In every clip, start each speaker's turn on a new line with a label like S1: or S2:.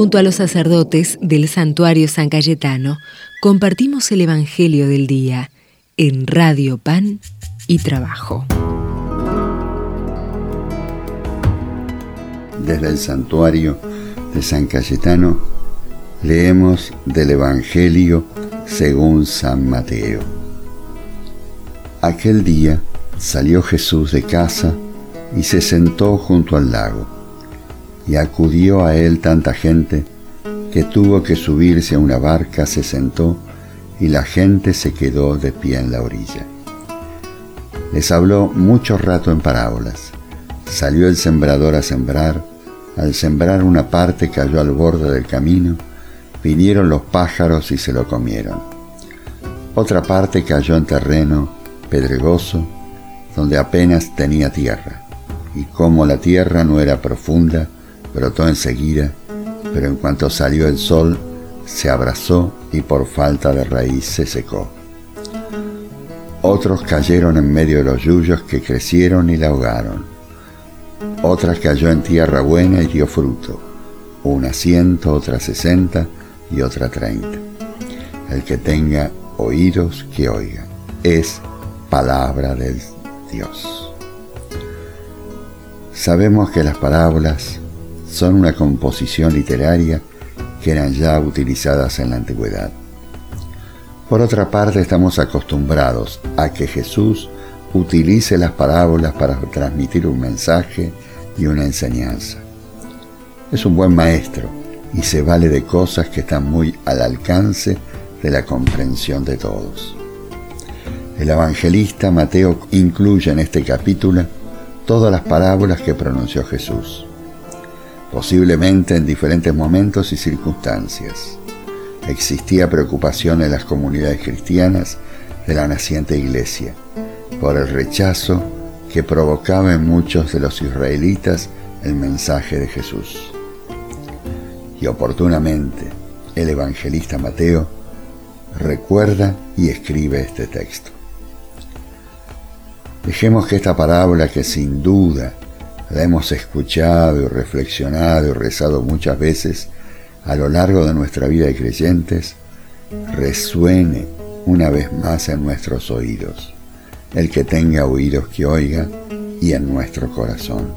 S1: Junto a los sacerdotes del santuario San Cayetano, compartimos el Evangelio del Día en Radio Pan y Trabajo.
S2: Desde el santuario de San Cayetano leemos del Evangelio según San Mateo. Aquel día salió Jesús de casa y se sentó junto al lago, y acudió a él tanta gente que tuvo que subirse a una barca, se sentó y la gente se quedó de pie en la orilla. Les habló mucho rato en parábolas. Salió el sembrador a sembrar, al sembrar una parte cayó al borde del camino, vinieron los pájaros y se lo comieron. Otra parte cayó en terreno pedregoso, donde apenas tenía tierra, y como la tierra no era profunda, brotó enseguida, pero en cuanto salió el sol, se abrazó y por falta de raíz se secó. Otros cayeron en medio de los yuyos que crecieron y la ahogaron. Otra cayó en tierra buena y dio fruto, una ciento, otra sesenta y otra treinta. El que tenga oídos, que oiga. Es palabra del Dios. Sabemos que las parábolas son una composición literaria que eran ya utilizadas en la antigüedad. Por otra parte, estamos acostumbrados a que Jesús utilice las parábolas para transmitir un mensaje y una enseñanza. Es un buen maestro y se vale de cosas que están muy al alcance de la comprensión de todos. El evangelista Mateo incluye en este capítulo todas las parábolas que pronunció Jesús, posiblemente en diferentes momentos y circunstancias. Existía preocupación en las comunidades cristianas de la naciente iglesia por el rechazo que provocaba en muchos de los israelitas el mensaje de Jesús. Y oportunamente el evangelista Mateo recuerda y escribe este texto. Dejemos que esta parábola que sin duda hemos escuchado y reflexionado y rezado muchas veces a lo largo de nuestra vida de creyentes, resuene una vez más en nuestros oídos. El que tenga oídos que oiga y en nuestro corazón.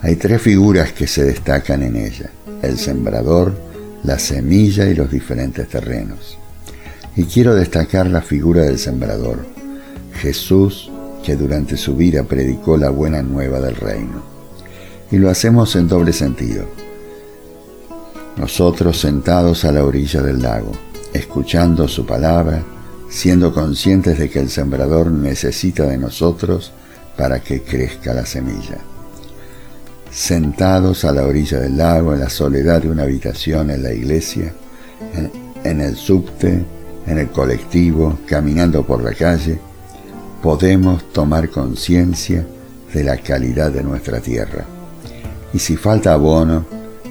S2: Hay tres figuras que se destacan en ella, el sembrador, la semilla y los diferentes terrenos. Y quiero destacar la figura del sembrador Jesús que durante su vida predicó la buena nueva del reino. Y lo hacemos en doble sentido. Nosotros sentados a la orilla del lago, escuchando su palabra, siendo conscientes de que el sembrador necesita de nosotros para que crezca la semilla. Sentados a la orilla del lago, en la soledad de una habitación en la iglesia, en, en el subte, en el colectivo, caminando por la calle, podemos tomar conciencia de la calidad de nuestra tierra. Y si falta abono,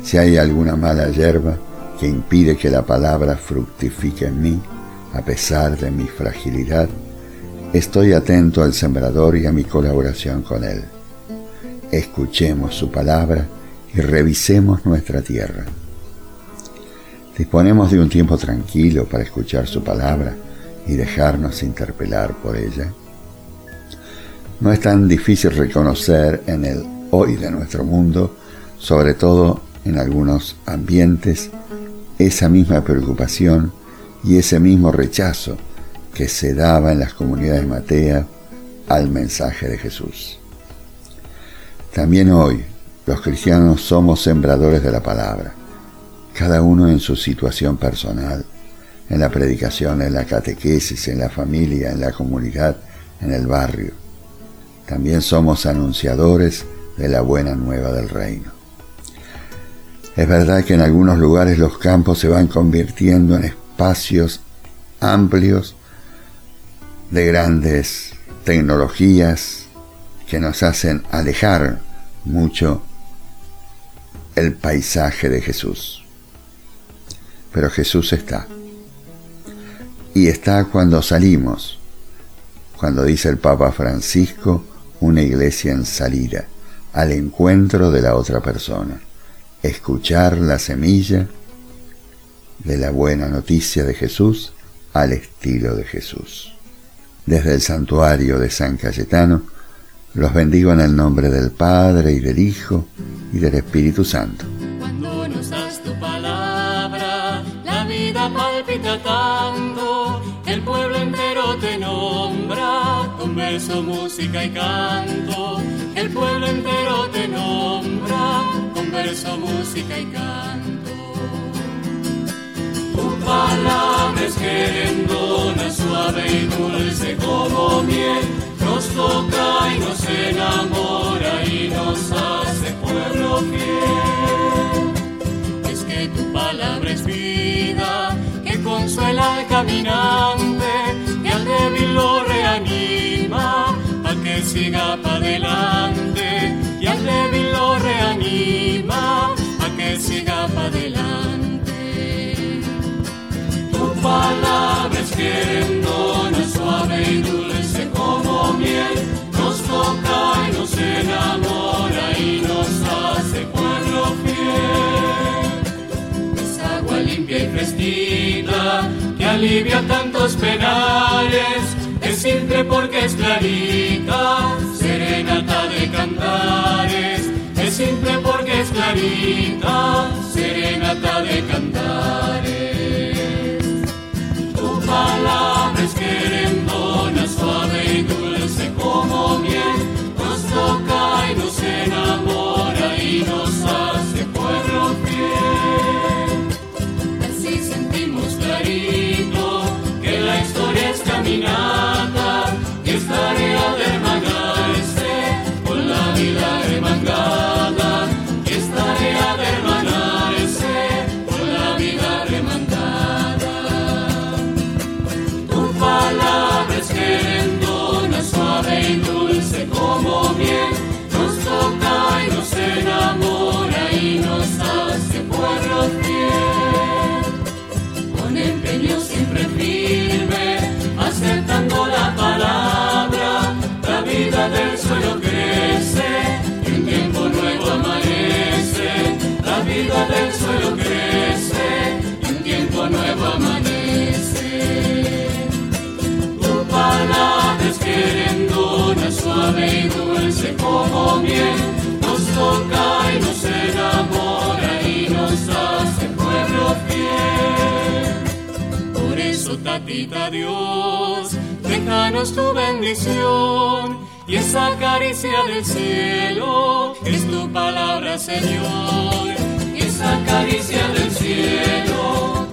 S2: si hay alguna mala hierba que impide que la palabra fructifique en mí, a pesar de mi fragilidad, estoy atento al sembrador y a mi colaboración con él. Escuchemos su palabra y revisemos nuestra tierra. Disponemos de un tiempo tranquilo para escuchar su palabra y dejarnos interpelar por ella. No es tan difícil reconocer en el hoy de nuestro mundo, sobre todo en algunos ambientes, esa misma preocupación y ese mismo rechazo que se daba en las comunidades matea al mensaje de Jesús. También hoy los cristianos somos sembradores de la palabra, cada uno en su situación personal, en la predicación, en la catequesis, en la familia, en la comunidad, en el barrio también somos anunciadores de la buena nueva del reino. Es verdad que en algunos lugares los campos se van convirtiendo en espacios amplios de grandes tecnologías que nos hacen alejar mucho el paisaje de Jesús. Pero Jesús está. Y está cuando salimos, cuando dice el Papa Francisco, una iglesia en salida, al encuentro de la otra persona. escuchar la semilla de la buena noticia de Jesús al estilo de Jesús. Desde el santuario de San Cayetano, los bendigo en el nombre del Padre y del Hijo y del Espíritu Santo.
S3: Cuando nos das tu palabra, la vida palpita tanto, el pueblo entero te nombra, con verso, música y canto, el pueblo entero te nombra, con verso, música y canto. Tu palabra es querendona, suave y dulce como miel nos toca y nos enamora y nos hace pueblo fiel. Es que tu palabra es vida, que consuela al caminante, siga para adelante, y al débil lo reanima, para que siga para adelante. Tu palabra es querendona, suave y dulce como miel, nos toca y nos enamora y nos hace pueblo fiel. Es agua limpia y fresquita que alivia tantos penales, es simple porque es clarita, margarita. Suelo crece y un tiempo nuevo amanece. Tu palabra es querendona, suave y dulce como miel, nos toca y nos enamora y nos hace pueblo fiel. Por eso, tatita Dios, déjanos tu bendición y esa caricia del cielo es tu palabra, Señor. Caricia del cielo